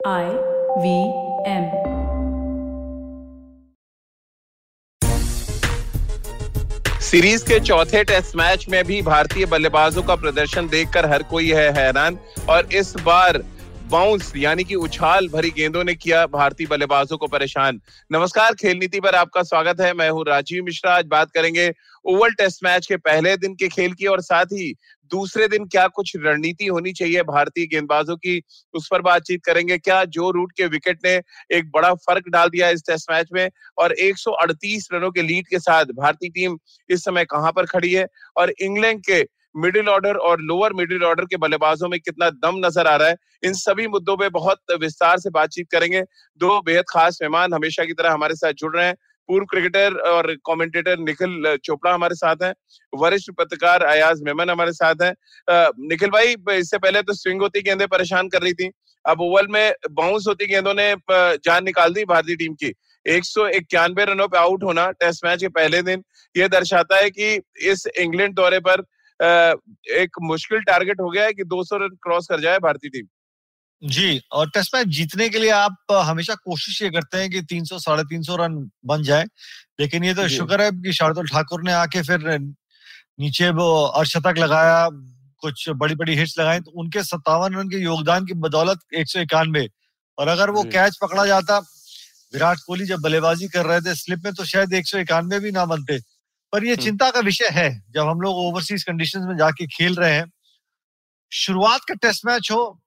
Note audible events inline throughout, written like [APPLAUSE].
I V M. Series के चौथे test match में भी भारतीय बल्लेबाजों का प्रदर्शन देखकर हर कोई है हैरान, और इस बार बाउंस यानी कि उछाल भरी गेंदों ने किया भारतीय बल्लेबाजों को परेशान। नमस्कार, खेल नीति पर आपका स्वागत है। मैं हूँ राजीव मिश्रा। आज बात करेंगे ओवल टेस्ट मैच के पहले दिन के खेल की, और साथ ही दूसरे दिन क्या कुछ रणनीति होनी चाहिए भारतीय गेंदबाजों की? उस पर बातचीत करेंगे। क्या जो रूट के विकेट ने एक बड़ा फ़र्क डाल दिया इस टेस्ट मैच में? और 138 रनों के लीड के साथ भारतीय टीम इस समय कहाँ पर खड़ी है? और इंग्लैंड के मिडिल ऑर्डर और लोअर मिडिल ऑर्डर के बल्लेबाजों में कितना दम नज़र आ रहा है? इन सभी मुद्दों पे बहुत विस्तार से बातचीत करेंगे। दो बेहद खास मेहमान हमेशा की तरह हमारे साथ जुड़ रहे हैं। पूर्व क्रिकेटर और कमेंटेटर निखिल चोपड़ा हमारे साथ हैं। वरिष्ठ पत्रकार अयाज मेमन हमारे साथ हैं। निखिल भाई इससे पहले तो स्विंग होती गेंदें परेशान कर रही थी। अब ओवल में बाउंस होती गेंदों ने जान निकाल दी भारतीय टीम की। एक सौ इक्यानवे रनों पे आउट होना टेस्ट मैच के पहले दिन, ये दर्शाता है कि इस इंग्लैंड दौरे पर एक मुश्किल टारगेट हो गया है कि 200 रन क्रॉस कर जाए भारतीय टीम। जी और टेस्ट मैच जीतने के लिए आप हमेशा कोशिश ये करते हैं कि 300 साढ़े तीन सौ रन बन जाए। लेकिन ये तो शुक्र है कि शार्दुल ठाकुर ने आके फिर नीचे वो अर्शतक लगाया कुछ बड़ी बड़ी हिट्स लगाई तो उनके सत्तावन रन के योगदान की बदौलत एक सौ इक्यानवे। और अगर वो कैच पकड़ा जाता विराट कोहली जब बल्लेबाजी कर रहे थे स्लिप में तो शायद एक सौ इक्यानवे भी ना बनते। पर ये चिंता का विषय है जब हम लोग ओवरसीज कंडीशंस में जाके खेल रहे हैं। शुरुआत का टेस्ट मैच हो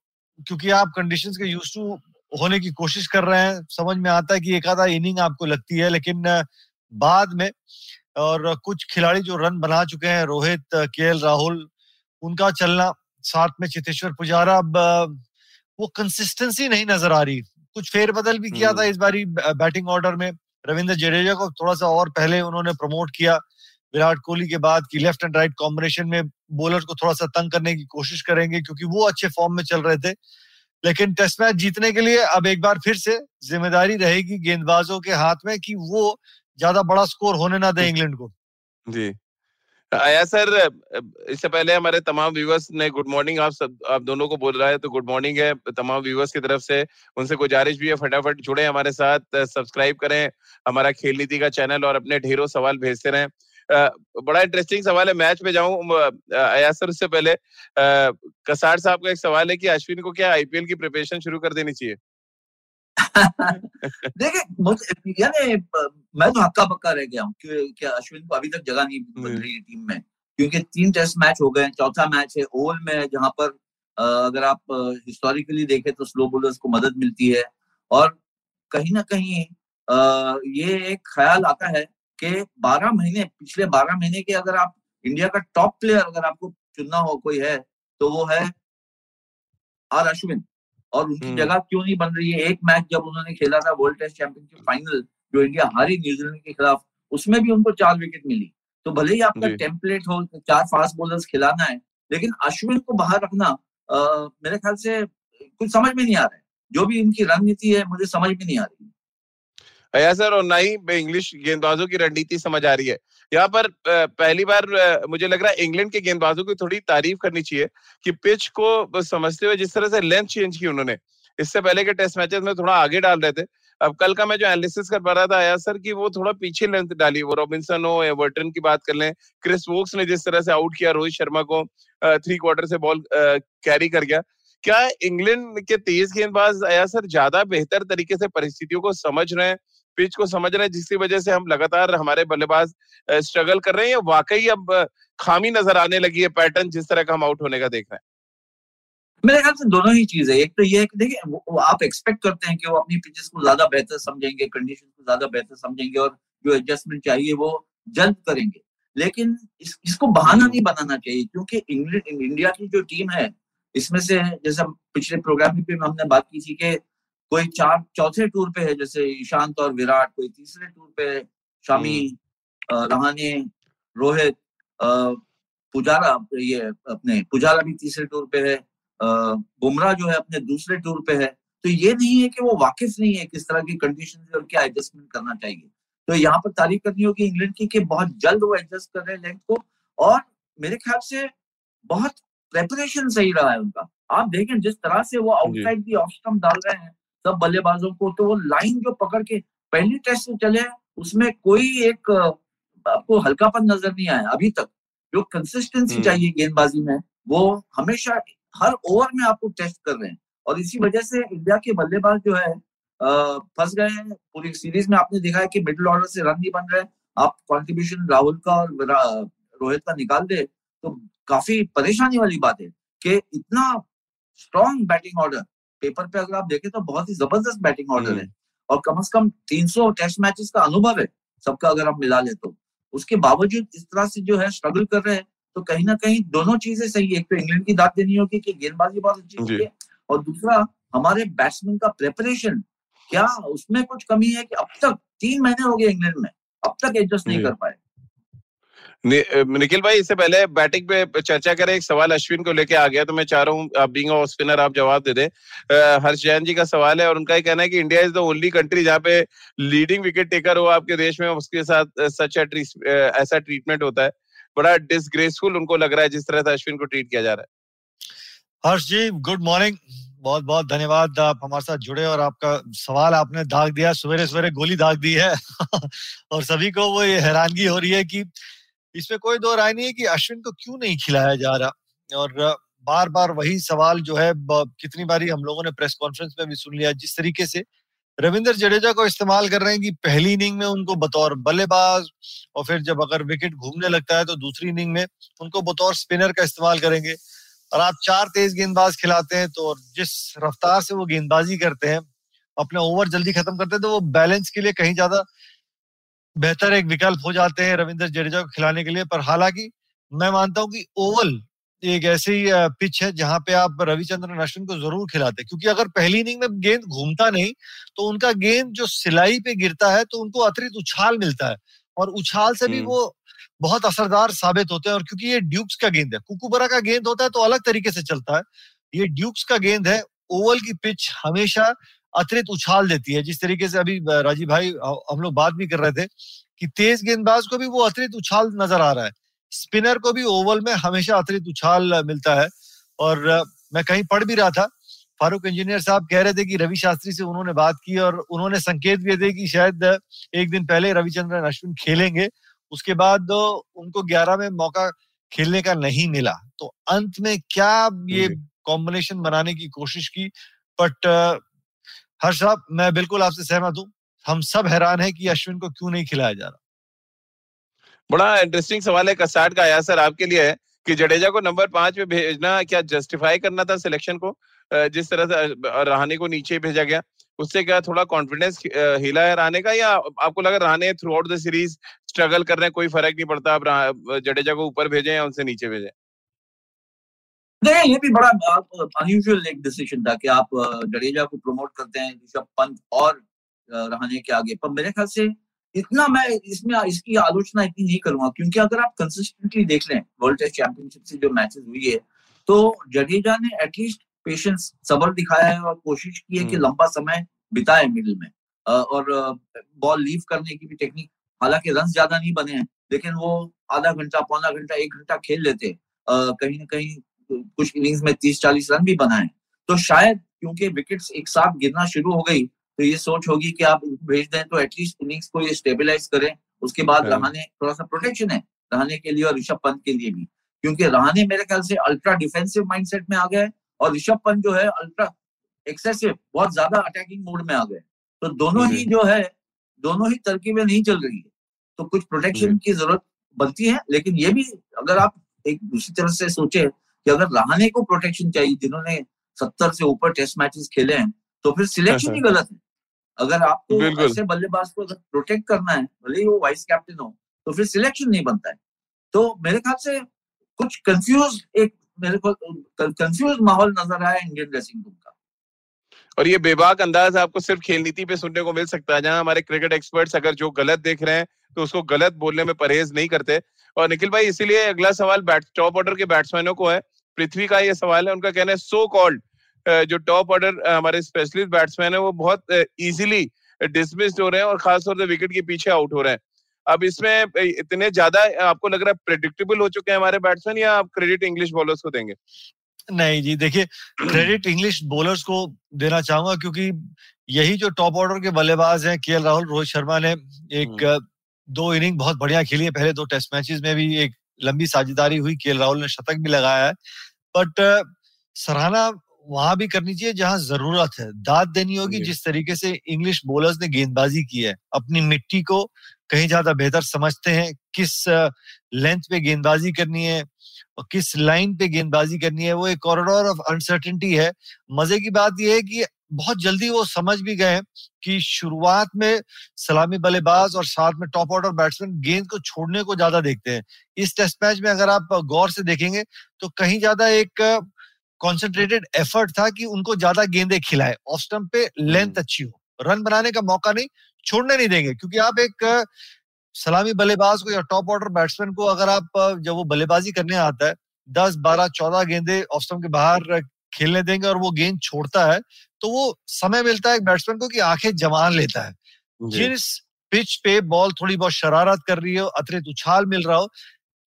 क्योंकि आप कंडीशंस के यूज़ टू होने की कोशिश कर रहे हैं समझ में आता है कि एक आधा इनिंग आपको लगती है लेकिन बाद में और कुछ खिलाड़ी जो रन बना चुके हैं रोहित के राहुल उनका चलना साथ में चितेश्वर पुजारा अब वो कंसिस्टेंसी नहीं नज़र आ रही। कुछ फेरबदल भी किया था इस बारी बैटिंग ऑर्डर में। रविंद्र जडेजा को थोड़ा सा और पहले उन्होंने प्रमोट किया। विराट कोहली के बाद की लेफ़्ट एंड राइट कॉम्बिनेशन में बॉलर को थोड़ा सा तंग करने की कोशिश करेंगे, क्योंकि वो अच्छे फॉर्म में चल रहे थे। लेकिन टेस्ट मैच जीतने के लिए अब एक बार फिर से ज़िम्मेदारी रहेगी गेंदबाजों के हाथ में कि वो ज़्यादा बड़ा स्कोर होने ना दे इंग्लैंड को। जी। आया सर, इससे पहले हमारे तमाम व्यूवर्स ने गुड मॉर्निंग आप सब, आप दोनों को बोल रहा है तो गुड मॉर्निंग है। तमाम व्यूवर्स की तरफ़ से उनसे गुजारिश भी है, फटाफट जुड़े हमारे साथ सब्सक्राइब करें। हमारा खेल नीति का चैनल और अपने ढेरों सवाल भेजते रहें। बड़ा इंटरेस्टिंग सवाल है। मैच में जाऊँ अयासर उससे पहले कसार साहब का एक सवाल है कि अश्विन को क्या आईपीएल की प्रिपरेशन शुरू कर देनी चाहिए? [LAUGHS] देखिए यानी मैं तो हक्का पक्का रह गया हूँ कि अश्विन को अभी तक जगह नहीं बन रही टीम में। क्योंकि तीन टेस्ट मैच हो गए चौथा मैच है ओवल में जहाँ पर अगर आप हिस्टोरिकली देखें तो स्लो बोलर्स को मदद मिलती है। और कहीं ना कहीं ये एक ख्याल आता है कि 12 महीने पिछले 12 महीने के अगर आप इंडिया का टॉप प्लेयर अगर आपको चुनना हो कोई है तो वो है आर अश्विन और उनकी हम्म। जगह क्यों नहीं बन रही है? एक मैच जब उन्होंने खेला था वर्ल्ड टेस्ट चैंपियनशिप फाइनल जो इंडिया हारी न्यूजीलैंड के खिलाफ उसमें भी उनको चार विकेट मिली। तो भले ही आपका टेम्पलेट हो चार फास्ट बॉलर्स खिलाना है लेकिन अश्विन को बाहर रखना आ, मेरे ख्याल से कुछ समझ में नहीं आ रहा है। जो भी इनकी रणनीति है मुझे समझ में नहीं आ रही सर? और ना ही इंग्लिश गेंदबाजों की रणनीति समझ आ रही है। यहाँ पर पहली बार मुझे लग रहा है इंग्लैंड के गेंदबाजों की थोड़ी तारीफ़ करनी चाहिए कि पिच को समझते हुए जिस तरह से लेंथ चेंज की उन्होंने, इससे पहले के टेस्ट मैचेस में थोड़ा आगे डाल रहे थे। अब कल का मैं जो एनालिसिस कर पा रहा था आया सर कि वो थोड़ा पीछे लेंथ डाली, वो रॉबिन्सन हो एवर्टन की बात कर लें क्रिस वोक्स ने जिस तरह से आउट किया, रोहित शर्मा को थ्री क्वार्टर से बॉल कैरी कर गया। क्या इंग्लैंड के तेज गेंदबाज आया सर, ज़्यादा बेहतर तरीके से परिस्थितियों को समझ रहे हैं? पिच को समझ रहे हैं जिसकी वजह से हम लगातार हमारे बल्लेबाज स्ट्रगल कर रहे हैं वाकई अब खामी नज़र आने लगी है पैटर्न जिस तरह का हम आउट होने का देख रहे हैं? मेरे ख्याल से दोनों ही चीज़ है। एक तो ये है कि देखिए आप एक्सपेक्ट करते हैं कि वो अपनी पिचेस को ज़्यादा बेहतर समझेंगे कंडीशन को ज़्यादा बेहतर समझेंगे और जो एडजस्टमेंट चाहिए वो जल्द करेंगे। लेकिन इस, इसको बहाना नहीं बनाना चाहिए क्योंकि इंग्लैंड इंडिया की जो टीम है इसमें से जैसे पिछले प्रोग्राम में भी हमने बात की थी कि कोई चार चौथे टूर पे है जैसे ईशांत और विराट कोई तीसरे टूर पे है शामी हम्म। रहाने रोहित पुजारा ये अपने पुजारा भी तीसरे टूर पे है बुमराह जो है अपने दूसरे टूर पे है। तो ये नहीं है कि वो वाकिफ नहीं है किस तरह की कंडीशन और क्या एडजस्टमेंट करना चाहिए। तो यहाँ पर तारीफ़ करनी होगी इंग्लैंड की कि बहुत जल्द वो एडजस्ट कर रहे हैं लेंथ को और मेरे ख्याल से बहुत प्रेपरेशन सही रहा है उनका। आप देखें जिस तरह से वो आउटसाइड दी ऑफ़ स्टम्प डाल रहे हैं सब बल्लेबाजों को तो वो लाइन जो पकड़ के पहली टेस्ट से चले उसमें कोई एक आपको हल्कापन नज़र नहीं आया अभी तक। जो कंसिस्टेंसी हम्म। चाहिए गेंदबाजी में वो हमेशा हर ओवर में आपको टेस्ट कर रहे हैं। और इसी वजह से इंडिया के बल्लेबाज जो है फंस गए हैं। पूरी सीरीज़ में आपने देखा है कि मिडिल ऑर्डर से रन नहीं बन रहे आप कंट्रीब्यूशन राहुल का और रोहित का निकाल दे तो काफ़ी परेशानी वाली बात है कि इतना स्ट्रॉन्ग बैटिंग ऑर्डर पेपर पे अगर आप देखें तो बहुत ही ज़बरदस्त बैटिंग ऑर्डर है। और कम से कम 300 टेस्ट मैचेस का अनुभव है सबका अगर आप मिला ले तो। उसके बावजूद इस तरह से जो है स्ट्रगल कर रहे हैं तो कहीं ना कहीं दोनों चीज़ें सही है। एक तो इंग्लैंड की दाद देनी होगी कि गेंदबाजी बहुत अच्छी। है और दूसरा हमारे बैट्समैन का प्रेपरेशन क्या उसमें कुछ कमी है कि अब तक तीन महीने हो गए इंग्लैंड में अब तक एडजस्ट नहीं कर पाए। निखिल भाई, इससे पहले बैटिंग पे चर्चा करें। एक सवाल अश्विन को लेके आ गया तो मैं चाह रहा हूँ बीइंग ऑफ़ स्पिनर आप जवाब दे दें। हर्ष जैन जी का सवाल है और उनका ये कहना है कि India is the only country जहाँ पे लीडिंग विकेट टेकर हो आपके देश में, उसके साथ सच ऐसा ट्रीटमेंट होता है। बड़ा डिसग्रेसफुल उनको लग रहा है जिस तरह से अश्विन को ट्रीट किया जा रहा है। हर्ष जी गुड मॉर्निंग बहुत बहुत धन्यवाद आप हमारे साथ जुड़े और आपका सवाल आपने दाग दिया सवेरे सवेरे गोली दाग दी है। [LAUGHS] और सभी को वो ये हैरानगी हो रही है कि इसमें कोई दो राय नहीं है कि अश्विन को क्यों नहीं खिलाया जा रहा। और बार बार वही सवाल जो है कितनी बारी हम लोगों ने प्रेस कॉन्फ्रेंस में भी सुन लिया, जिस तरीके से रविंद्र जडेजा को इस्तेमाल कर रहे हैं कि पहली इनिंग में उनको बतौर बल्लेबाज और फिर जब अगर विकेट घूमने लगता है तो दूसरी इनिंग में उनको बतौर स्पिनर का इस्तेमाल करेंगे। और आप चार तेज गेंदबाज खिलाते हैं तो जिस रफ्तार से वो गेंदबाजी करते हैं, अपने ओवर जल्दी खत्म करते हैं तो वो बैलेंस के लिए कहीं ज़्यादा बेहतर एक विकल्प हो जाते हैं रविंद्र जडेजा को खिलाने के लिए पर हालाँकि मैं मानता हूँ कि ओवल एक ऐसी पिच है जहाँ पे आप रविचंद्रन अश्विन को ज़रूर खिलाते क्योंकि अगर पहली इनिंग में गेंद घूमता नहीं तो उनका गेंद जो सिलाई पे गिरता है तो उनको अतिरिक्त उछाल मिलता है। और उछाल से भी हम्म। वो बहुत असरदार साबित होते हैं। और क्योंकि ये ड्यूक्स का गेंद है कुकुबरा का गेंद होता है तो अलग तरीके से चलता है। ये ड्यूक्स का गेंद है ओवल की पिच हमेशा अतिरिक्त उछाल देती है जिस तरीके से अभी राजीव भाई हम लोग बात भी कर रहे थे कि तेज गेंदबाज को भी वो अतिरिक्त उछाल नज़र आ रहा है। स्पिनर को भी ओवल में हमेशा अतिरिक्त उछाल मिलता है और मैं कहीं पढ़ भी रहा था फारूक इंजीनियर साहब कह रहे थे कि रवि शास्त्री से उन्होंने बात की और उन्होंने संकेत भी दिए कि शायद एक दिन पहले रविचंद्रन अश्विन खेलेंगे उसके बाद उनको ग्यारह में मौका खेलने का नहीं मिला। तो अंत में क्या ये कॉम्बिनेशन बनाने की कोशिश की? बट हर्ष साहब, मैं बिल्कुल आपसे सहमत हूँ। हम सब हैरान है कि अश्विन को क्यों नहीं खिलाया जा रहा। बड़ा इंटरेस्टिंग सवाल है कसाट का आया, सर, आपके लिए है कि जडेजा को नंबर पाँच में भेजना क्या जस्टिफाई करना था सिलेक्शन को? जिस तरह से रहाने को नीचे भेजा गया। उससे क्या थोड़ा कॉन्फिडेंस हिला है रहाने का या आपको लगा Rahane throughout the series struggle कर रहे हैं, कोई फ़र्क नहीं पड़ता आप जडेजा को ऊपर भेजें या उनसे नीचे भेजें? नहीं ये भी बड़ा अनयूजुअल एक डिसीज़न था कि आप जडेजा को प्रमोट करते हैं ऋषभ पंत और रहाने के आगे। पर मेरे ख्याल से इतना मैं इसमें इसकी आलोचना इतनी नहीं करूँगा क्योंकि अगर आप कंसिस्टेंटली देख लें वर्ल्ड टेस्ट चैंपियनशिप से जो मैचेस हुई है तो जडेजा ने एटलीस्ट पेशेंस सबर दिखाया है और कोशिश की है कि हम्म। लंबा समय बिताए मिडिल में। और बॉल लीव करने की भी टेक्निक हालाँकि रन ज़्यादा नहीं बने हैं लेकिन वो आधा घंटा पौना घंटा एक घंटा खेल लेते। कहीं ना कहीं कुछ इनिंग्स में तीस चालीस रन भी बनाए। तो शायद क्योंकि विकेट्स एक साथ गिरना शुरू हो गई तो ये सोच होगी कि आप भेज दें तो एटलीस्ट इनिंग्स को ये स्टेबलाइज करें। उसके बाद हाँ। रहाने थोड़ा सा प्रोटेक्शन है रहाने के लिए और ऋषभ पंत के लिए भी। क्योंकि रहाने मेरे ख्याल से अल्ट्रा डिफेंसिव माइंडसेट में आ गए और ऋषभ पंत जो है अल्ट्रा एक्सेसिव बहुत ज़्यादा अटैकिंग मोड में आ गए तो दोनों ही जो। है दोनों ही तरकीबें नहीं चल रही है। तो कुछ प्रोटेक्शन की ज़रूरत बनती है लेकिन ये भी अगर आप एक दूसरी तरफ़ से सोचे कि अगर रहाने को प्रोटेक्शन चाहिए जिन्होंने सत्तर से ऊपर टेस्ट मैचेस खेले हैं तो फिर सिलेक्शन ही गलत है। अगर आपको ऐसे बल्लेबाज को अगर प्रोटेक्ट करना है भले ही वो वाइस कैप्टन हो तो फिर सिलेक्शन नहीं बनता है। तो मेरे ख्याल से कुछ कंफ्यूज एक मेरे को कंफ्यूज माहौल नज़र आया इंडियन ड्रेसिंग रूम का। और ये बेबाक अंदाज आपको सिर्फ़ खेल नीति पे सुनने को मिल सकता है जहाँ हमारे क्रिकेट एक्सपर्ट्स अगर जो गलत देख रहे हैं तो उसको गलत बोलने में परहेज नहीं करते। और निखिल भाई इसीलिए अगला सवाल बैट टॉप ऑर्डर के बैट्समैनों को है। पृथ्वी का ये सवाल है उनका कहना है सो कॉल्ड जो टॉप ऑर्डर हमारे स्पेशलिस्ट बैट्समैन है वो बहुत इजीली डिसमिस्ड हो रहे हैं और खासतौर से विकेट के पीछे आउट हो रहे हैं अब इसमें इतने ज़्यादा आपको लग रहा है प्रेडिक्टेबल हो चुके हैं हमारे बैट्समैन या आप क्रेडिट इंग्लिश बॉलर्स को देंगे नहीं जी देखिए क्रेडिट इंग्लिश बॉलर्स को देना चाहूँगा क्योंकि यही जो टॉप ऑर्डर के बल्लेबाज हैं के राहुल रोहित शर्मा ने एक हम्म। दो इनिंग बहुत बढ़िया खेली है पहले दो टेस्ट मैचेस में भी एक लंबी साझेदारी हुई के राहुल ने शतक भी लगाया है। बट सराहना वहाँ भी करनी चाहिए जहाँ ज़रूरत है। दाद देनी होगी जिस तरीके से इंग्लिश बोलर्स ने गेंदबाजी की है। अपनी मिट्टी को कहीं ज़्यादा बेहतर समझते हैं किस लेंथ पे गेंदबाजी करनी है और किस लाइन पे गेंदबाजी करनी है वो एक कॉरिडोर ऑफ़ अनसर्टिनिटी है। मज़े की बात यह है कि बहुत जल्दी वो समझ भी गए कि शुरुआत में सलामी बल्लेबाज और साथ में टॉप ऑर्डर बैट्समैन गेंद को छोड़ने को ज़्यादा देखते हैं। इस टेस्ट मैच में अगर आप गौर से देखेंगे तो कहीं ज़्यादा एक कॉन्सेंट्रेटेड एफर्ट था कि उनको ज़्यादा गेंदे खिलाए। ऑफ़ स्टम्प पे लेंथ हम्म। अच्छी हो। रन बनाने का मौका नहीं छोड़ने नहीं देंगे क्योंकि आप एक सलामी बल्लेबाज को या टॉप ऑर्डर बैट्समैन को अगर आप जब वो बल्लेबाजी करने आता है दस बारह चौदह गेंदे ऑफ़ स्टम्प के बाहर खेलने देंगे और वो गेंद छोड़ता है तो वो समय मिलता है एक बैट्समैन को कि आँखें जमान लेता है। जिस पिच पे बॉल थोड़ी बहुत शरारत कर रही हो अतिरिक्त उछाल मिल रहा हो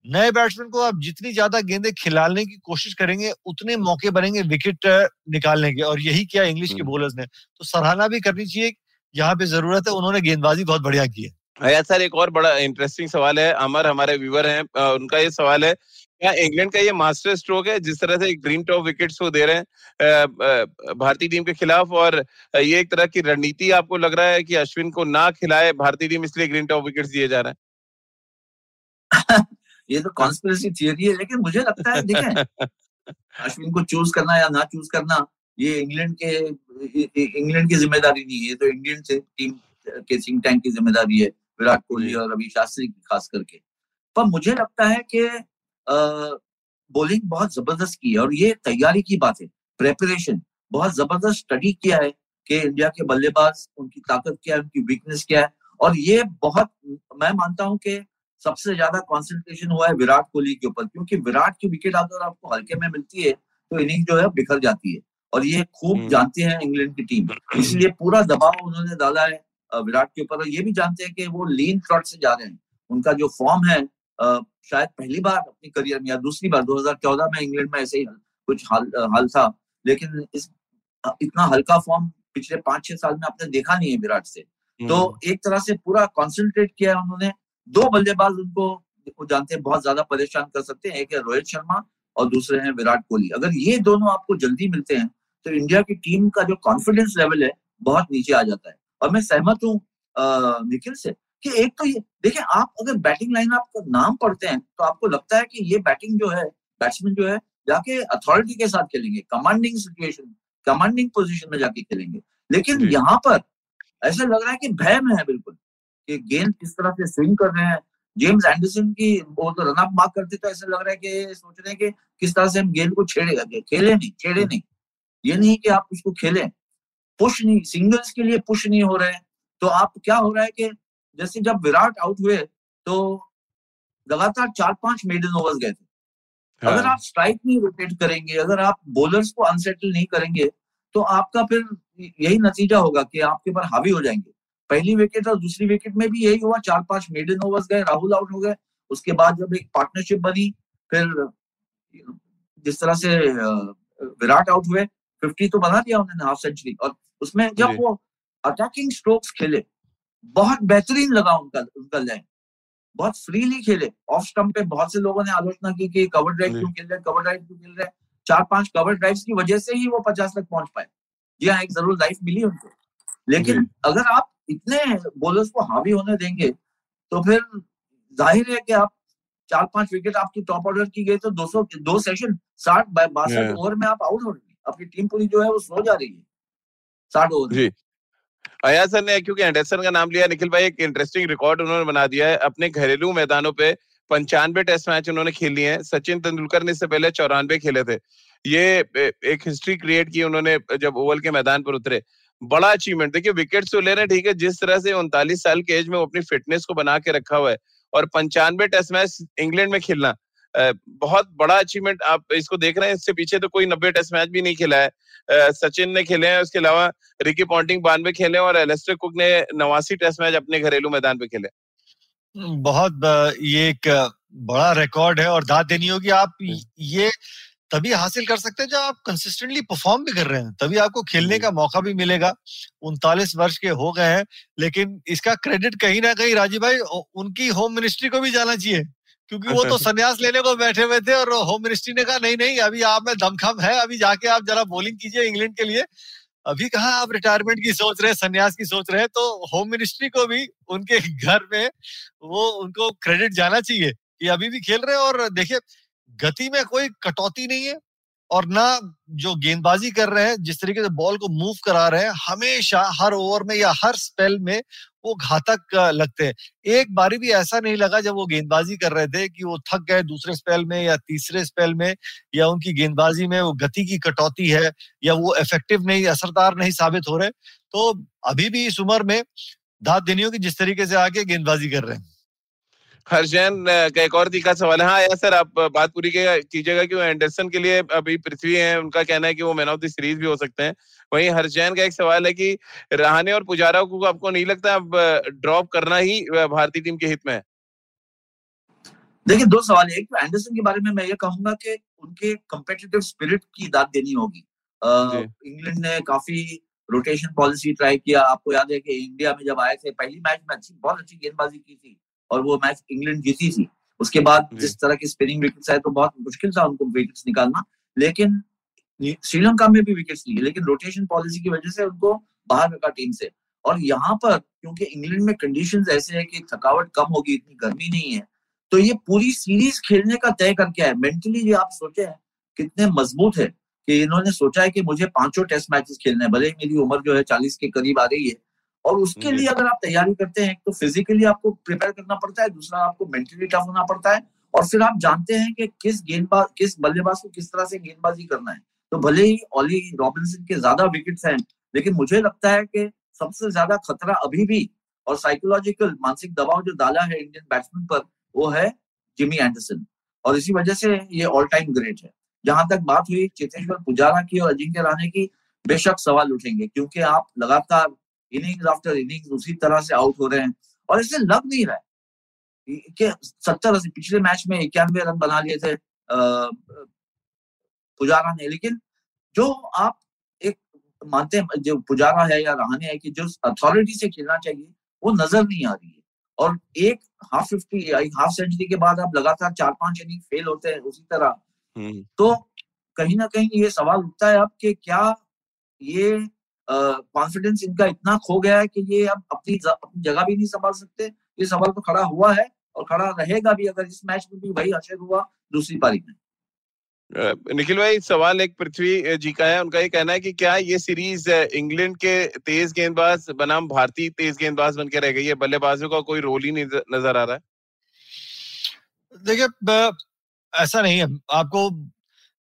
नए बैट्समैन को आप जितनी ज़्यादा गेंदे खिलाने की कोशिश करेंगे उतने मौके बनेंगे विकेट निकालने के। और यही किया इंग्लिश के बॉलर्स ने। तो सराहना भी करनी चाहिए यहाँ पे ज़रूरत है उन्होंने गेंदबाजी बहुत बढ़िया की है। हाँ, सर एक और बड़ा इंटरेस्टिंग सवाल है अमर हमारे व्यूवर हैं उनका ये सवाल है क्या इंग्लैंड का ये मास्टर स्ट्रोक है जिस तरह से एक ड्रीम टॉप विकेट्स वो दे रहे हैं भारतीय टीम के खिलाफ और ये एक तरह की रणनीति आपको लग रहा है कि अश्विन को ना खिलाए भारतीय टीम इसलिए ग्रीन टॉप विकेट्स दिए जा रहे हैं? [LAUGHS] ये तो कॉन्स्पिरेसी थियरी है लेकिन मुझे लगता है देखें [LAUGHS] अश्विन को चूज़ करना या ना चूज़ करना ये इंग्लैंड के इंग्लैंड की ज़िम्मेदारी नहीं है ये तो इंडियन टीम के थिंक टैंक की ज़िम्मेदारी है विराट कोहली और रवि शास्त्री की खास करके। पर मुझे लगता है कि बॉलिंग बहुत ज़बरदस्त की है और ये तैयारी की बात है। प्रेपरेशन बहुत ज़बरदस्त स्टडी किया है कि इंडिया के बल्लेबाज उनकी ताकत क्या है उनकी वीकनेस क्या है। और ये बहुत मैं मानता हूँ कि सबसे ज़्यादा कंसंट्रेशन हुआ है विराट कोहली के ऊपर क्योंकि विराट की विकेट अगर आपको हल्के में मिलती है तो इनिंग जो है बिखर जाती है। और ये खूब हम्म। जानते हैं इंग्लैंड की टीम इसलिए पूरा दबाव उन्होंने डाला है विराट के ऊपर। और ये भी जानते हैं कि वो लीन शॉट से जा रहे हैं। उनका जो फॉर्म है शायद पहली बार अपनी करियर में या दूसरी बार 2014 में इंग्लैंड में ऐसे ही कुछ हाल हाल था। लेकिन इस इतना हल्का फॉर्म पिछले पाँच छह साल में आपने देखा नहीं है विराट से। तो हम्म। एक तरह से पूरा कॉन्सेंट्रेट किया है उन्होंने। दो बल्लेबाज उनको वो जानते हैं बहुत ज़्यादा परेशान कर सकते हैं। एक है रोहित शर्मा और दूसरे हैं विराट कोहली। अगर ये दोनों आपको जल्दी मिलते हैं तो इंडिया की टीम का जो कॉन्फिडेंस लेवल है बहुत नीचे आ जाता है। और मैं सहमत हूँ निखिल से कि एक तो ये देखिए आप अगर बैटिंग लाइन आप नाम पढ़ते हैं तो आपको लगता है कि ये बैटिंग जो है बैट्समैन जो है जाके अथॉरिटी के साथ खेलेंगे कमांडिंग सिचुएशन कमांडिंग पोजीशन में जाके खेलेंगे। लेकिन यहाँ पर ऐसा लग रहा है कि भय में है बिल्कुल कि गेंद किस तरह से स्विंग कर रहे हैं। जेम्स एंडरसन की वो तो रन अप मार्क करते तो ऐसा लग रहा है कि सोच रहे हैं कि किस तरह से हम गेंद को छेड़ेगा खेले नहीं छेड़े नहीं। ये नहीं कि आप उसको खेलें। पुश नहीं सिंगल्स के लिए पुश नहीं हो रहे हैं। तो आप क्या हो रहा है कि जैसे जब विराट आउट हुए तो लगातार चार पाँच मेडन ओवर्स गए थे। हाँ। अगर आप स्ट्राइक नहीं रोटेट करेंगे अगर आप बॉलर्स को अनसेटल नहीं करेंगे तो आपका फिर यही नतीजा होगा कि आपके ऊपर हावी हो जाएँगे। पहली विकेट और दूसरी विकेट में भी यही हुआ चार पाँच मेडन ओवर्स गए राहुल आउट हो गए। उसके बाद जब एक पार्टनरशिप बनी फिर जिस तरह से विराट आउट हुए फिफ्टी तो बना दिया उन्होंने हाफ़ सेंचुरी और उसमें जब वो अटैकिंग स्ट्रोक्स खेले बहुत बेहतरीन लगा उनका उनका लैंड। बहुत फ्रीली खेले। ऑफ़ स्टम्प पे बहुत से लोगों ने आलोचना की कि कवर ड्राइव क्यों खेल रहे कवर ड्राइव क्यों खेल रहे चार पाँच कवर ड्राइव की वजह से ही वो पचास तक पहुँच पाए। जी हाँ एक ज़रूर लाइफ मिली उनको। लेकिन अगर आप इतने बॉलर्स को हावी होने देंगे तो फिर ज़ाहिर है कि आप चार पाँच विकेट आपकी टॉप ऑर्डर की गई तो 200 दो सेशन साठ बासठ ओवर में आप आउट हो रहे अपनी टीम पूरी जो है वो सो जा रही है। साठ ओवर जी। अया सर ने क्योंकि एंडरसन का नाम लिया, निखिल भाई, एक इंटरेस्टिंग रिकॉर्ड उन्होंने बना दिया है। अपने घरेलू मैदानों पे पंचानवे टेस्ट मैच उन्होंने खेल लिए हैं। सचिन तेंदुलकर ने इससे पहले चौरानवे खेले थे। ये एक हिस्ट्री क्रिएट की उन्होंने जब ओवल के मैदान पर उतरे। बड़ा अचीवमेंट देखिए विकेट तो ले रहे हैं, ठीक है, जिस तरह से उनतालीस साल के एज में वो अपनी फिटनेस को बना के रखा हुआ है। और पंचानवे टेस्ट मैच इंग्लैंड में खेलना। बहुत बड़ा अचीवमेंट आप इसको देख रहे हैं। इससे पीछे तो कोई नब्बे टेस्ट मैच भी नहीं खेला है। सचिन ने खेले हैं उसके अलावा रिकी पॉन्टिंग बानवे खेले और एलेस्टर कुक ने नवासी टेस्ट मैच अपने घरेलू मैदान पे खेले। बहुत ये एक बड़ा रिकॉर्ड है और दाद देनी होगी। आप ये तभी हासिल कर सकते हैं जब आप कंसिस्टेंटली परफॉर्म भी कर रहे हैं। तभी आपको खेलने का मौका भी मिलेगा। उनतालीस वर्ष के हो गए हैं लेकिन इसका क्रेडिट कहीं ना कहीं राजीव भाई उनकी होम मिनिस्ट्री को भी जाना चाहिए। क्योंकि वो तो संन्यास लेने को बैठे हुए थे और होम मिनिस्ट्री ने कहा नहीं नहीं अभी आप में दमखम है अभी जाके आप जरा बॉलिंग कीजिए इंग्लैंड के लिए। अभी कहा आप रिटायरमेंट की सोच रहे सन्यास संन्यास की सोच रहे तो होम मिनिस्ट्री को भी उनके घर में वो उनको क्रेडिट जाना चाहिए कि अभी भी खेल रहे हैं और देखिए गति में कोई कटौती नहीं है। और ना जो गेंदबाजी कर रहे हैं, जिस तरीके से बॉल को मूव करा रहे हैं, हमेशा हर ओवर में या हर स्पेल में वो घातक लगते हैं। एक बारी भी ऐसा नहीं लगा जब वो गेंदबाजी कर रहे थे कि वो थक गए दूसरे स्पेल में या तीसरे स्पेल में, या उनकी गेंदबाजी में वो गति की कटौती है, या वो इफ़ेक्टिव नहीं, असरदार नहीं साबित हो रहे। तो अभी भी इस उम्र में दाद देनी होगी जिस तरीके से आके गेंदबाजी कर रहे हैं। हर्षैन का एक और तीखा सवाल है। हाँ या सर आप बात पूरी कीजिएगा कि एंडरसन के लिए अभी पृथ्वी है उनका कहना है कि वो मैन ऑफ़ द सीरीज़ भी हो सकते हैं। वहीं हर्षैन का एक सवाल है कि रहाने और पुजारा को आपको नहीं लगता अब ड्रॉप करना ही भारतीय टीम के हित में है? देखिए दो सवाल एक तो एंडरसन के बारे में मैं ये कहूँगा कि उनके कम्पिटिटिव स्पिरिट की दाद देनी होगी। इंग्लैंड ने काफ़ी रोटेशन पॉलिसी ट्राई किया। आपको याद है कि इंडिया में जब आए थे पहली मैच में अच्छी बहुत अच्छी गेंदबाजी की थी। और वो मैच इंग्लैंड जीती थी। उसके बाद जिस तरह की स्पिनिंग विकेट्स आए तो बहुत मुश्किल था उनको विकेट्स निकालना। लेकिन श्रीलंका में भी विकेट्स लिए लेकिन रोटेशन पॉलिसी की वजह से उनको बाहर रखा टीम से। और यहाँ पर क्योंकि इंग्लैंड में कंडीशंस ऐसे है कि थकावट कम होगी इतनी गर्मी नहीं है तो ये पूरी सीरीज़ खेलने का तय करके है मेंटली ये आप सोचे हैं कितने मज़बूत है कि इन्होंने सोचा है कि मुझे पाँचों टेस्ट मैचेस खेलने हैं भले ही मेरी उम्र जो है चालीस के करीब आ रही है और उसके लिए अगर आप तैयारी करते हैं तो फिजिकली आपको प्रिपेयर करना पड़ता है दूसरा आपको मेंटली टफ होना पड़ता है और फिर आप जानते हैं कि किस गेंदबाज किस बल्लेबाज को किस तरह से गेंदबाजी करना है। तो भले ही ऑली रॉबिन्सन के ज़्यादा विकेट्स हैं लेकिन मुझे लगता है कि सबसे ज़्यादा खतरा अभी भी और साइकोलॉजिकल मानसिक दबाव जो डाला है इंडियन बैट्समैन पर वो है जिमी एंडरसन और इसी वजह से ये ऑल टाइम ग्रेट है। जहाँ तक बात हुई चेतेश्वर पुजारा की और अजिंक्य राणे की बेशक सवाल उठेंगे क्योंकि आप लगातार इनिंग्स आफ्टर इनिंग्स उसी तरह से आउट हो रहे हैं। और इससे लग नहीं रहा है। कि सत्तर अस्सी पिछले मैच में इक्यानवे रन बना लिए थे पुजारा ने। लेकिन जो आप एक मानते हैं जो पुजारा है या रहाने है कि जो अथॉरिटी से खेलना चाहिए वो नज़र नहीं आ रही है। और एक हाफ़ फिफ्टी हाफ़ सेंचुरी के बाद आप लगातार चार पाँच इनिंग फेल होते हैं उसी तरह। हम्म। तो कहीं ना कहीं ये सवाल उठता है अब कि क्या ये कॉन्फिडेंस इनका इतना खो गया है कि ये अब अपनी अपनी जगह भी नहीं संभाल सकते। ये सवाल तो खड़ा हुआ है और खड़ा रहेगा भी अगर इस मैच में भी वही असर हुआ दूसरी पारी में। निखिल भाई सवाल एक पृथ्वी जी का है। उनका ये कहना है कि क्या ये सीरीज़ इंग्लैंड के तेज गेंदबाज बनाम भारतीय तेज गेंदबाज बन के रह गई है? बल्लेबाजों का कोई रोल ही नहीं नज़र आ रहा है। देखिए ऐसा नहीं है। आपको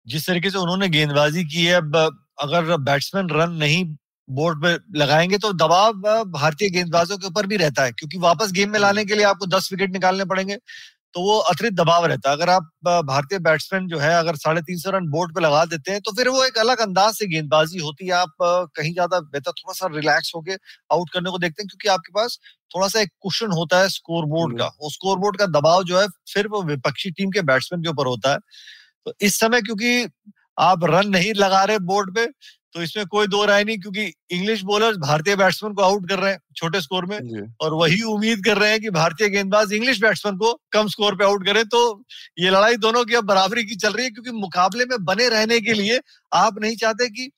जिस तरीके से उन्होंने गेंदबाजी की है अगर बैट्समैन रन नहीं बोर्ड पे लगाएँगे तो दबाव भारतीय गेंदबाजों के ऊपर भी रहता है क्योंकि वापस गेम में लाने के लिए आपको दस विकेट निकालने पड़ेंगे तो वो अतिरिक्त दबाव रहता है। अगर आप भारतीय बैट्समैन जो है अगर साढ़े तीन सौ रन बोर्ड पे लगा देते हैं तो फिर वो एक अलग अंदाज से गेंदबाजी होती है। आप कहीं ज़्यादा बेहतर थोड़ा सा रिलैक्स होके आउट करने को देखते हैं क्योंकि आपके पास थोड़ा सा एक कुशन होता है स्कोर बोर्ड का। वो स्कोर बोर्ड का दबाव जो है फिर वो विपक्षी टीम के बैट्समैन के ऊपर होता है। तो इस समय क्योंकि आप रन नहीं लगा रहे बोर्ड पे तो इसमें कोई दो राय नहीं क्योंकि इंग्लिश बॉलर्स भारतीय बैट्समैन को आउट कर रहे हैं छोटे स्कोर में और वही उम्मीद कर रहे हैं कि भारतीय गेंदबाज इंग्लिश बैट्समैन को कम स्कोर पे आउट करें। तो ये लड़ाई दोनों की अब बराबरी की चल रही है क्योंकि मुकाबले में बने रहने के लिए आप नहीं चाहते कि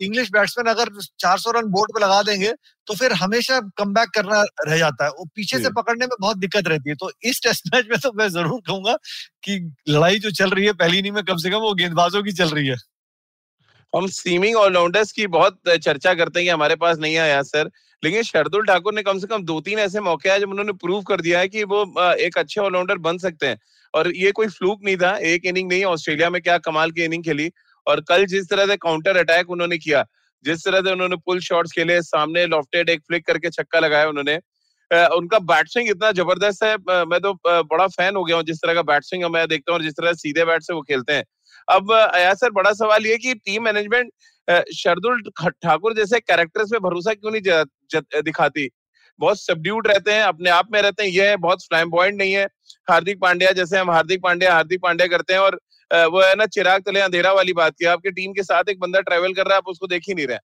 इंग्लिश बैट्समैन अगर 400 रन बोर्ड पे लगा देंगे तो फिर हमेशा कम करना रह जाता है। वो पीछे से पकड़ने में बहुत दिक्कत रहती है। तो इस टेस्ट मैच में तो मैं ज़रूर कहूँगा कि लड़ाई जो चल रही है पहली इनिंग में कम से कम वो गेंदबाजों की चल रही है। हम सीमिंग ऑलराउंडर्स की बहुत चर्चा करते हैं कि हमारे पास नहीं आया सर लेकिन शरदुल ठाकुर ने कम से कम दो तीन ऐसे मौके आए जब उन्होंने प्रूव कर दिया है कि वो एक अच्छे ऑलराउंडर बन सकते हैं। और ये कोई फ्लूक नहीं था, एक इनिंग नहीं, ऑस्ट्रेलिया में क्या कमाल की इनिंग खेली। और कल जिस तरह से काउंटर अटैक उन्होंने किया, जिस तरह से उन्होंने पुल शॉट्स खेले, सामने लॉफ्टेड एक फ्लिक करके छक्का लगाया उन्होंने उनका बैट्सिंग इतना ज़बरदस्त है मैं तो बड़ा फ़ैन हो गया हूँ जिस तरह का बैट्सविंग मैं देखता हूँ जिस तरह सीधे बैट से वो खेलते हैं। अब अया सर बड़ा सवाल ये कि टीम मैनेजमेंट शरदुल ठाकुर जैसे कैरेक्टर्स में भरोसा क्यों नहीं दिखाती? बहुत सबड्यूड रहते हैं अपने आप में रहते हैं ये है बहुत फ्लैम्बॉइंट नहीं है। हार्दिक पांड्या जैसे हम हार्दिक पांड्या हार्दिक पांड्या करते हैं और वो है ना चिराग तले अंधेरा वाली बात की आपके टीम के साथ एक बंदा ट्रेवल कर रहा है आप उसको देख ही नहीं रहे।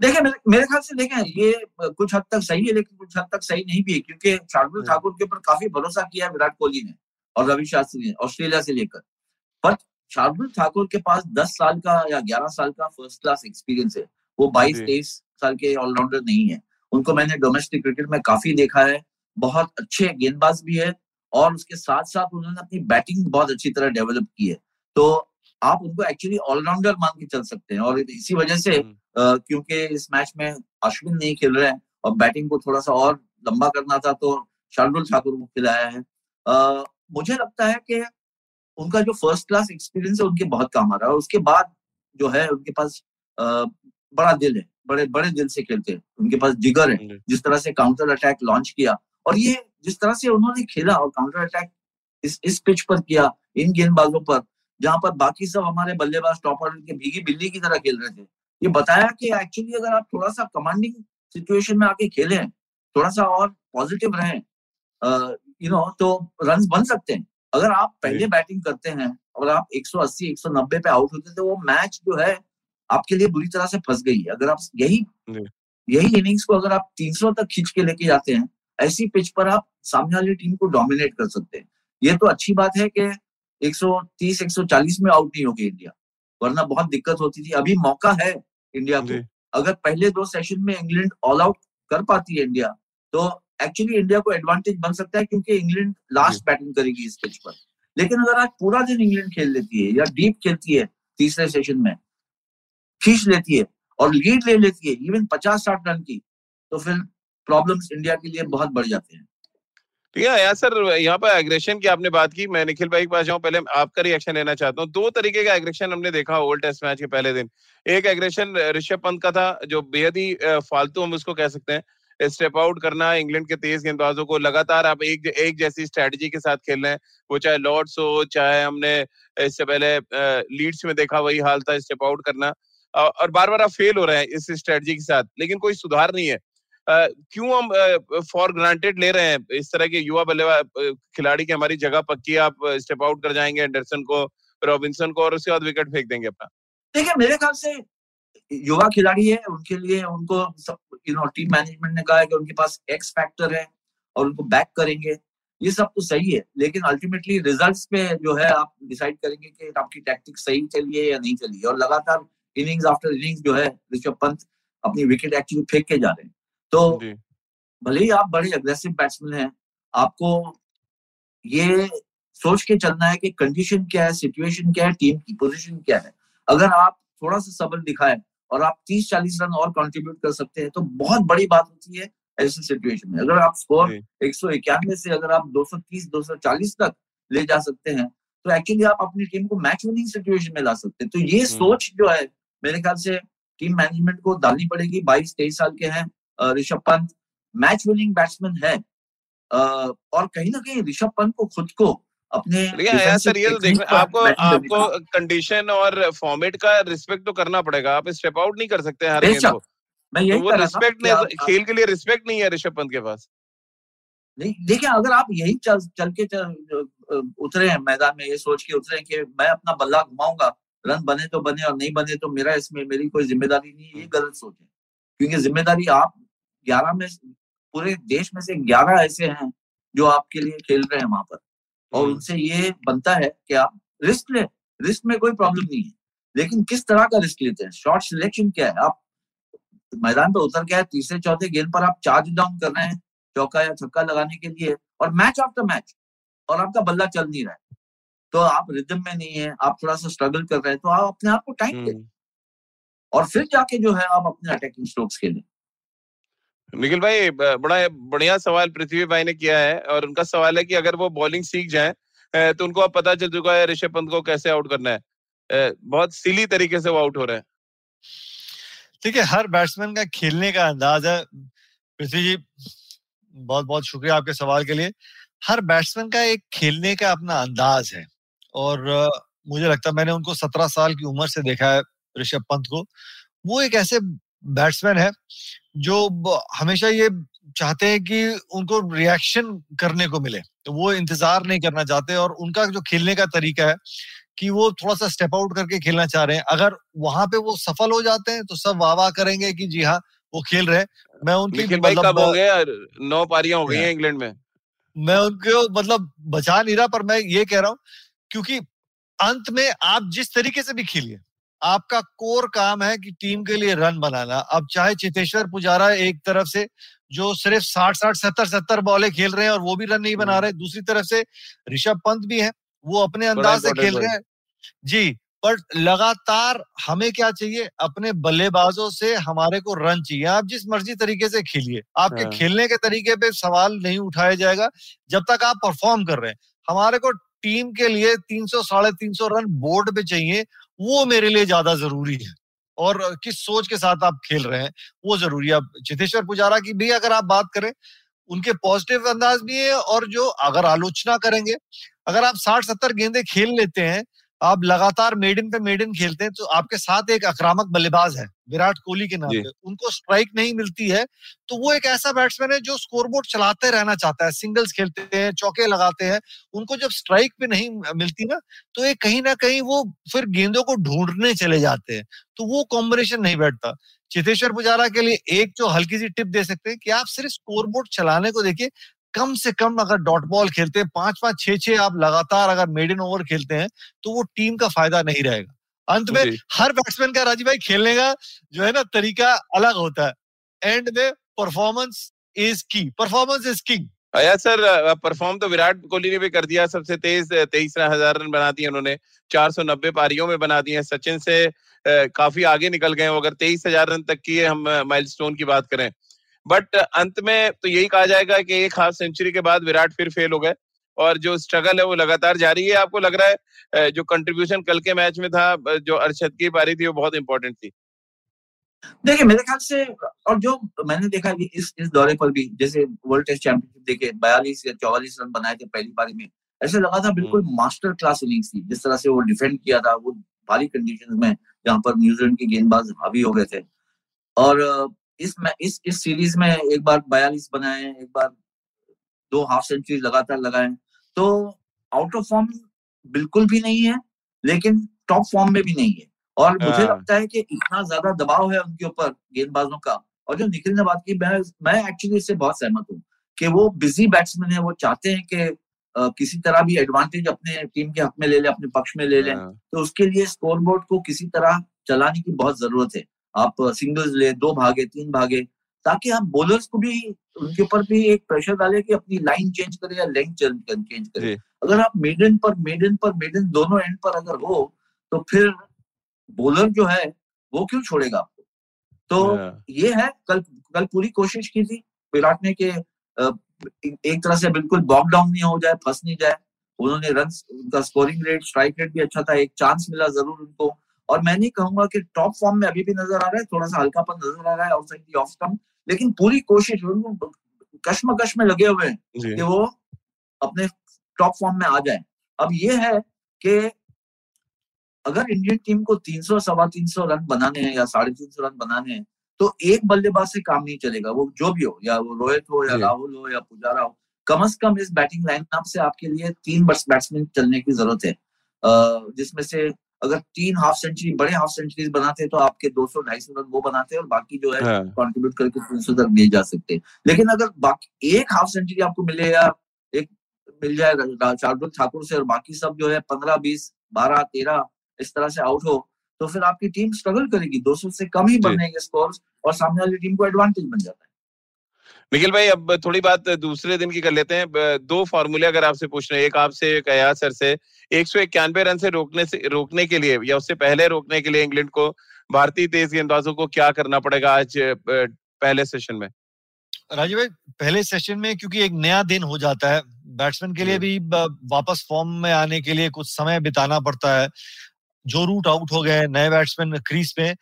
देखें मेरे, मेरे ख्याल से देखें ये कुछ हद तक सही है लेकिन कुछ हद तक सही नहीं भी है क्योंकि शार्दुल हम्म। ठाकुर के ऊपर काफ़ी भरोसा किया विराट कोहली ने और रवि शास्त्री ने ऑस्ट्रेलिया से लेकर। पर शार्दुल ठाकुर के पास 10 साल का या 11 साल का फ़र्स्ट क्लास एक्सपीरियंस है। वो 22 तेईस साल के ऑलराउंडर नहीं है। उनको मैंने डोमेस्टिक क्रिकेट में काफ़ी देखा है। बहुत अच्छे गेंदबाज भी है और उसके साथ साथ उन्होंने अपनी बैटिंग बहुत अच्छी तरह डेवलप की है। तो आप उनको एक्चुअली ऑलराउंडर मान के चल सकते हैं। और इसी वजह से हम्म। क्योंकि इस मैच में अश्विन नहीं खेल रहे हैं और बैटिंग को थोड़ा सा और लंबा करना था तो शार्दुल ठाकुर को खिलाया है। आ, मुझे लगता है कि उनका जो फ़र्स्ट क्लास एक्सपीरियंस है उनके बहुत काम आ रहा है। और उसके बाद जो है उनके पास आ, बड़ा दिल है। बड़े बड़े दिल से खेलते हैं। उनके पास जिगर है। जिस तरह से काउंटर अटैक लॉन्च किया और ये जिस तरह से उन्होंने खेला और काउंटर अटैक इस इस पिच पर किया इन गेंदबाजों पर जहाँ पर बाकी सब हमारे बल्लेबाज टॉप ऑर्डर के भीगी बिल्ली की तरह खेल रहे थे। ये बताया कि एक्चुअली अगर आप थोड़ा सा कमांडिंग सिचुएशन में आके खेले थोड़ा सा और पॉजिटिव रहे यू नो तो रन बन सकते हैं। अगर आप पहले बैटिंग करते हैं और आप 180 190 पे आउट होते तो वो मैच जो है आपके लिए बुरी तरह से फंस गई है। अगर आप यही यही इनिंग्स को अगर आप 300 तक खींच के लेके जाते हैं ऐसी पिच पर आप सामने वाली टीम को डोमिनेट कर सकते हैं। ये तो अच्छी बात है कि 130 140 में आउट नहीं होगी इंडिया वरना बहुत दिक्कत होती थी। अभी मौका है इंडिया को। अगर पहले दो सेशन में इंग्लैंड ऑल आउट कर पाती है इंडिया तो एक्चुअली इंडिया को एडवांटेज बन सकता है क्योंकि इंग्लैंड लास्ट बैटिंग करेगी इस पिच पर। लेकिन अगर आज पूरा दिन इंग्लैंड खेल लेती है या डीप खेलती है तीसरे सेशन में खींच लेती है और लीड ले लेती है इवन पचास साठ रन की तो फिर प्रॉब्लम्स इंडिया के लिए बहुत बढ़ जाते हैं। ठीक है यार सर यहाँ पर एग्रेशन की आपने बात की मैं निखिल भाई के पास जाऊँ पहले आपका रिएक्शन लेना चाहता हूँ। दो तरीके का एग्रेशन हमने देखा ओल्ड टेस्ट मैच के पहले दिन। एक एग्रेशन ऋषभ पंत का था जो बेहद ही फालतू हम उसको कह सकते हैं। स्टेप आउट करना इंग्लैंड के तेज गेंदबाजों को लगातार आप एक एक जैसी स्ट्रेटजी के साथ खेल रहे हैं। वो चाहे लॉर्ड्स हो, चाहे हमने इससे पहले लीड्स में देखा, वही हाल था स्टेप आउट करना। और बार बार आप फेल हो रहे हैं इस स्ट्रेटजी के साथ, लेकिन कोई सुधार नहीं है। क्यों हम फॉर ग्रांटेड ले रहे हैं? इस तरह के युवा बल्लेबाज खिलाड़ी की हमारी जगह पक्की आप स्टेप आउट कर जाएँगे एंडरसन को रॉबिन्सन को, और उसके बाद विकेट फेंक देंगे अपना। देखिए, मेरे ख्याल से युवा खिलाड़ी है उनके लिए उनको यू नो टीम मैनेजमेंट ने कहा है कि उनके पास एक्स फैक्टर है और उनको बैक करेंगे। ये सब तो सही है लेकिन अल्टीमेटली रिजल्ट्स पे जो है आप डिसाइड करेंगे कि आपकी टैक्टिक सही चली है या नहीं चली है और लगातार इनिंग्स आफ्टर इनिंग्स जो है ऋषभ पंत अपनी विकेट एक्चुअली फेंक के जा रहे हैं। तो भले ही आप बड़े अग्रेसिव बैट्समैन हैं आपको ये सोच के चलना है कि कंडीशन क्या है सिचुएशन क्या है टीम की पोजीशन क्या है। अगर आप थोड़ा सा सबल दिखाए और आप 30-40 रन और कंट्रीब्यूट कर सकते हैं तो बहुत बड़ी बात होती है ऐसी सिचुएशन में। अगर आप स्कोर एक सौ इक्यानवे से अगर आप 230 240 तक ले जा सकते हैं तो एक्चुअली आप अपनी टीम को मैच विनिंग सिचुएशन में ला सकते हैं। तो ये सोच जो है मेरे ख्याल से टीम मैनेजमेंट को डालनी पड़ेगी। बाईस तेईस साल के हैं Rishabh Pant. Match winning batsman है और कहीं ना कहीं ऋषभ पंत को खुद को अपने सर ये तो देख आपको आपको कंडीशन और फॉर्मेट का रिस्पेक्ट तो करना पड़ेगा आप स्टेप आउट नहीं कर सकते हर गेम को। मैं यही तो वो रिस्पेक्ट नहीं खेल के लिए रिस्पेक्ट नहीं है ऋषभ पंत के पास। नहीं देखिए अगर आप यही चल चल के चल, उतरे हैं मैदान में ये सोच के उतरे कि मैं अपना बल्ला घुमाऊँगा रन बने तो बने और नहीं बने तो मेरा इसमें मेरी कोई ज़िम्मेदारी नहीं ये गलत सोच है। क्योंकि ज़िम्मेदारी आप ग्यारह में पूरे देश में से ग्यारह ऐसे हैं जो आपके लिए खेल रहे हैं वहाँ पर। और हम्म। उनसे ये बनता है कि आप रिस्क ले। रिस्क में कोई प्रॉब्लम नहीं है। लेकिन किस तरह का रिस्क लेते हैं? शॉर्ट सिलेक्शन क्या है? आप मैदान पर उतर गया तीसरे चौथे गेंद पर आप चार्ज डाउन कर रहे हैं चौका या छक्का लगाने के लिए और मैच आफ्टर मैच और आपका बल्ला चल नहीं रहा है। तो आप रिदम में नहीं है आप थोड़ा सा स्ट्रगल कर रहे हैं तो आप अपने आप को टाइम दें। हम्म। और फिर जाके जो है आप अपने अटैकिंग स्ट्रोक्स खेलें। निखिल भाई बड़ा बढ़िया सवाल पृथ्वी भाई ने किया है और उनका सवाल है कि अगर वो बॉलिंग सीख जाए तो उनको अब पता चल चुका है ऋषभ पंत को कैसे आउट करना है। बहुत सिली तरीके से वो आउट हो रहे हैं। ठीक है, हर बैट्समैन का खेलने का अंदाज है। पृथ्वी जी, बहुत बहुत शुक्रिया आपके सवाल के लिए। हर बैट्समैन का एक खेलने का अपना अंदाज है और मुझे लगता है मैंने उनको सत्रह साल की उम्र से देखा है ऋषभ पंत को। वो एक ऐसे बैट्समैन है जो हमेशा ये चाहते हैं कि उनको रिएक्शन करने को मिले। तो वो इंतज़ार नहीं करना चाहते और उनका जो खेलने का तरीका है कि वो थोड़ा सा स्टेप आउट करके खेलना चाह रहे हैं। अगर वहाँ पे वो सफल हो जाते हैं तो सब वाह वाह करेंगे कि जी हाँ वो खेल रहे मैं उनकी मतलब कब हो गए नौ पारियाँ हो गई हैं इंग्लैंड में। मैं उनको मतलब बचा नहीं रहा पर मैं ये कह रहा हूँ क्योंकि अंत में आप जिस तरीके से भी खेलिए आपका कोर काम है कि टीम के लिए रन बनाना। अब चाहे चितेश्वर पुजारा एक तरफ़ से जो सिर्फ़ साठ साठ सत्तर सत्तर बॉले खेल रहे हैं और वो भी रन नहीं बना हम्म। रहे दूसरी तरफ़ से ऋषभ पंत भी है वो अपने अंदाज से खेल रहे हैं। जी पर लगातार हमें क्या चाहिए? अपने बल्लेबाजों से हमारे को रन चाहिए। आप जिस मर्ज़ी तरीके से खेलिए आपके हाँ। खेलने के तरीके पे सवाल नहीं उठाया जाएगा जब तक आप परफॉर्म कर रहे हैं। हमारे को टीम के लिए 300 साढ़े तीन सौ रन बोर्ड पे चाहिए वो मेरे लिए ज़्यादा ज़रूरी है। और किस सोच के साथ आप खेल रहे हैं, वो ज़रूरी है। चितेश्वर पुजारा की भी अगर आप बात करें, उनके पॉजिटिव अंदाज भी है और जो अगर आलोचना करेंगे, अगर आप साठ सत्तर गेंदे खेल लेते हैं आप लगातार मेडन पे मेडन खेलते हैं तो आपके साथ एक आक्रामक बल्लेबाज है विराट कोहली के नाम पे। उनको स्ट्राइक नहीं मिलती है तो वो एक ऐसा बैट्समैन है जो स्कोरबोर्ड चलाते रहना चाहता है सिंगल्स खेलते हैं चौके लगाते हैं उनको जब स्ट्राइक पे नहीं मिलती ना तो ये कहीं ना कहीं वो फिर गेंदों को ढूँढने चले जाते हैं तो वो कॉम्बिनेशन नहीं बैठता। चितेश्वर पुजारा के लिए एक जो हल्की सी टिप दे सकते हैं कि आप सिर्फ़ स्कोरबोर्ड चलाने को देखिए कम से कम अगर डॉट बॉल खेलते हैं पाँच पाँच छह छह आप लगातार अगर मेडन ओवर खेलते हैं तो वो टीम का फ़ायदा नहीं रहेगा। अंत में हर बैट्समैन का राजीव भाई खेलने का जो है ना तरीका अलग होता है। एंड में performance is key performance is king अया सर परफॉर्म तो विराट कोहली ने भी कर दिया सबसे तेज तेईस हज़ार रन बना दिए उन्होंने। 490 पारियों में बना दिए सचिन से काफ़ी आगे निकल गए अगर तेईस हज़ार रन तक की हम माइलस्टोन की बात करें। बट अंत में तो यही कहा जाएगा कि एक हाफ़ सेंचुरी के बाद विराट फिर फेल हो गए। और जो स्ट्रगल है वो लगातार जारी है। आपको लग रहा है जो कंट्रीब्यूशन कल के मैच में था जो अरशद की पारी थी वो बहुत इंपॉर्टेंट थी। देखिए मेरे ख्याल से और जो मैंने देखा कि इस इस दौरे पर भी जैसे वर्ल्ड टेस्ट चैंपियनशिप देखे बयालीस या चौवालीस रन बनाए थे पहली पारी में ऐसे लगा था बिल्कुल मास्टर क्लास इनिंग्स थी। जिस तरह से वो डिफेंड किया था वो भारी कंडीशन में जहाँ पर न्यूजीलैंड के गेंदबाज हावी हो गए थे। और इस मै- इस इस सीरीज़ में एक बार बयालीस बनाए एक बार दो हाफ़ सेंचुरी लगातार लगाए। तो आउट ऑफ़ फॉर्म बिल्कुल भी नहीं है लेकिन टॉप फॉर्म में भी नहीं है। और मुझे हाँ। लगता है कि इतना ज़्यादा दबाव है उनके ऊपर गेंदबाजों का। और जो निखिल ने बात की मैं मैं एक्चुअली इससे बहुत सहमत हूँ कि वो बिज़ी बैट्समैन है वो चाहते हैं कि किसी तरह भी एडवांटेज अपने टीम के हक में ले लें अपने पक्ष में ले लें। हाँ, तो उसके लिए स्कोरबोर्ड को किसी तरह चलाने की बहुत ज़रूरत है। आप सिंगल्स ले दो भागे तीन भागे ताकि आप बॉलर्स को भी उनके ऊपर भी एक प्रेशर डाले कि अपनी लाइन चेंज करे या लेंथ चेंज करे। अगर आप मेडन पर मेडन पर मेडन दोनों एंड पर अगर हो तो फिर बॉलर जो है वो क्यों छोड़ेगा आपको? तो। ये है कल कल पूरी कोशिश की थी विराट ने कि एक तरह से बिल्कुल बॉक डाउन नहीं हो जाए फंस नहीं जाए। उन्होंने रन उनका स्कोरिंग रेट स्ट्राइक रेट भी अच्छा था एक चांस मिला ज़रूर उनको। और मैं नहीं कहूँगा कि टॉप फॉर्म में अभी भी नज़र आ रहा है थोड़ा सा हल्कापन नज़र आ रहा है आउटसाइड दी ऑफ़ स्टंप लेकिन पूरी कोशिश कश्मकश में लगे हुए हैं कि वो अपने टॉप फॉर्म में आ जाए। अब ये है कि अगर इंडियन टीम को 300 सवा तीन सौ रन बनाने हैं या साढ़े तीन सौ रन बनाने हैं तो एक बल्लेबाज से काम नहीं चलेगा वो जो भी हो या वो रोहित हो या राहुल हो या पुजारा हो कम अज कम इस बैटिंग लाइनअप से आपके लिए तीन बैट्समैन चलने की ज़रूरत है। जिसमें से अगर तीन हाफ़ सेंचुरी बड़े हाफ़ सेंचुरीज बनाते तो आपके दो 200 250 रन वो बनाते और बाकी जो है हाँ, कंट्रीब्यूट करके तीन सौ तक दिए जा सकते हैं। लेकिन अगर बाकी एक हाफ़ सेंचुरी आपको मिले या एक मिल जाए शार्दुल ठाकुर से और बाकी सब जो है पंद्रह बीस बारह तेरह इस तरह से आउट हो तो फिर आपकी टीम स्ट्रगल करेगी। 200 से कम ही बनेंगे स्कोर और सामने वाली टीम को एडवांटेज बन जाता है। निखिल भाई अब थोड़ी बात दूसरे दिन की कर लेते हैं। दो फॉर्मूले अगर आपसे पूछ रहे हैं एक आपसे एक अयाज सर से। एक सौ इक्यानवे रन से रोकने से रोकने के लिए या उससे पहले रोकने के लिए इंग्लैंड को भारतीय तेज गेंदबाजों को क्या करना पड़ेगा आज पहले सेशन में? राजीव भाई पहले सेशन में क्योंकि एक नया दिन हो जाता है बैट्समैन के लिए भी वापस फॉर्म में आने के लिए कुछ समय बिताना पड़ता है। जो रूट आउट हो गए नए बैट्समैन क्रीज पे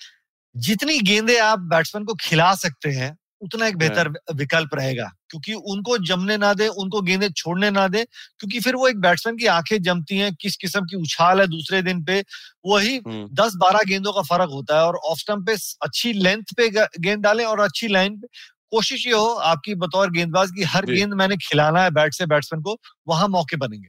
जितनी गेंदे आप बैट्समैन को खिला सकते हैं उतना एक बेहतर विकल्प रहेगा। क्योंकि उनको जमने ना दे उनको गेंदे छोड़ने ना दे क्योंकि फिर वो एक बैट्समैन की आँखें जमती हैं किस किस्म की उछाल है दूसरे दिन पे वही दस बारह गेंदों का फ़र्क होता है और ऑफ़ स्टंप पे अच्छी लेंथ पे गेंद डालें और अच्छी लाइन पे कोशिश ये हो आपकी बतौर गेंदबाज की हर गेंद मैंने खिलाना है बैट से बैट्समैन को वहाँ मौके बनेंगे।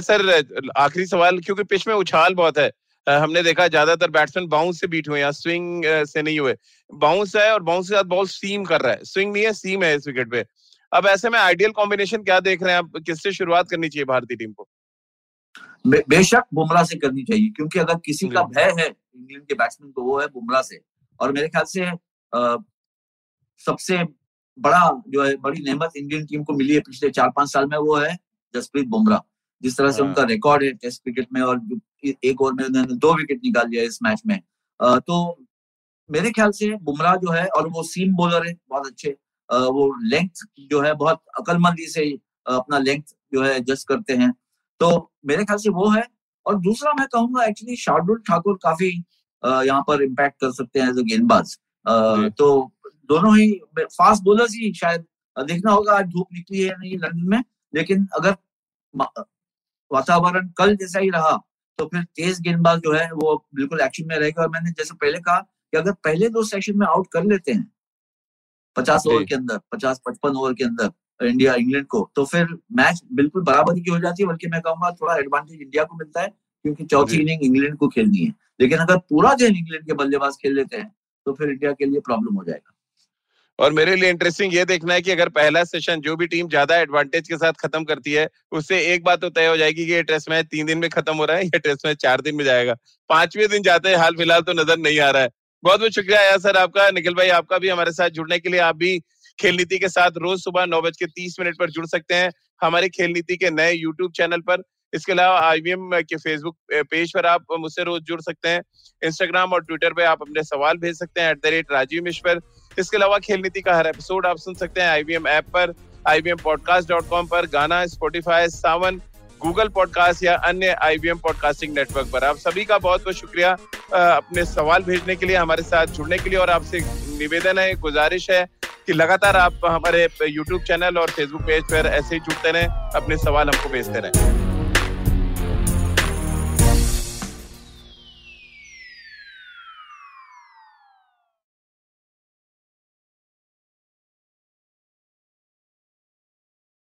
सर आखिरी सवाल क्योंकि पिच में उछाल बहुत है हमने देखा ज़्यादातर बैट्समैन बाउंस से बीट हुए या स्विंग से नहीं हुए। बाउंस है और बाउंस के साथ बॉल सीम कर रहा है। स्विंग नहीं है सीम है इस विकेट पे। अब ऐसे में आइडियल कॉम्बिनेशन क्या देख रहे हैं आप? किससे शुरुआत करनी चाहिए भारतीय टीम को? बे, बेशक बुमराह से करनी चाहिए क्योंकि अगर किसी का भय है इंग्लैंड के बैट्समैन को वो है बुमराह से। और मेरे ख्याल से आ, सबसे बड़ा जो है बड़ी नेमत इंडियन टीम को मिली है पिछले चार पाँच साल में वो है जसप्रीत बुमराह। जिस तरह से उनका रिकॉर्ड हाँ। है टेस्ट क्रिकेट में और एक ओवर में उन्होंने दो विकेट निकाल दिया इस मैच में। तो मेरे ख्याल से बुमराह जो है और वो सीम बॉलर है बहुत अच्छे। वो लेंथ जो है बहुत अकलमंदी से अपना लेंथ जो है एडजस्ट करते हैं। तो मेरे ख्याल से वो है। और दूसरा मैं कहूँगा एक्चुअली शार्दुल ठाकुर काफ़ी यहाँ पर इम्पैक्ट कर सकते हैं एज अ गेंदबाज तो दोनों ही फास्ट बॉलर्स ही शायद देखना होगा आज धूप निकली है नहीं लंदन में लेकिन अगर वातावरण कल जैसा ही रहा तो फिर तेज गेंदबाज जो है वो बिल्कुल एक्शन में रहेगा और मैंने जैसे पहले कहा कि अगर पहले दो सेशन में आउट कर लेते हैं पचास ओवर के अंदर पचास पचपन ओवर के अंदर इंडिया इंग्लैंड को तो फिर मैच बिल्कुल बराबरी की हो जाती है। बल्कि मैं कहूँगा थोड़ा एडवांटेज इंडिया को मिलता है क्योंकि चौथी इनिंग इंग्लैंड को खेलनी है। लेकिन अगर पूरा दिन इंग्लैंड के बल्लेबाज खेल लेते हैं तो फिर इंडिया के लिए प्रॉब्लम हो जाएगा। और मेरे लिए इंटरेस्टिंग ये देखना है कि अगर पहला सेशन जो भी टीम ज़्यादा एडवांटेज के साथ खत्म करती है, उससे एक बात तो तय हो जाएगी कि ये टेस्ट मैच तीन दिन में खत्म हो रहा है, या टेस्ट मैच चार दिन में जाएगा। पाँचवें दिन जाते हैं हाल फ़िलहाल तो नज़र नहीं आ रहा है। बहुत बहुत शुक्रिया आया सर आपका, निखिल भाई आपका भी हमारे साथ जुड़ने के लिए। आप भी खेल नीति के साथ रोज सुबह नौ बज के तीस मिनट पर जुड़ सकते हैं हमारे खेल नीति के नए यूट्यूब चैनल पर। इसके अलावा आईवीएम के फेसबुक पेज पर आप मुझसे रोज जुड़ सकते हैं। इंस्टाग्राम और ट्विटर पर आप अपने सवाल भेज सकते हैं एट द रेट राजीव मिश्वर इसके अलावा खेल नीति का हर एपिसोड आप सुन सकते हैं आईवीएम ऐप पर आईवीएम पॉडकास्ट डॉट कॉम पर, Gaana Spotify Saavn Google podcast या अन्य आईवीएम पॉडकास्टिंग नेटवर्क पर। आप सभी का बहुत बहुत शुक्रिया अपने सवाल भेजने के लिए, हमारे साथ जुड़ने के लिए और आपसे निवेदन है, गुजारिश है कि लगातार आप हमारे यूट्यूब चैनल और फेसबुक पेज पर ऐसे ही जुड़ते रहें, अपने सवाल हमको भेजते रहें।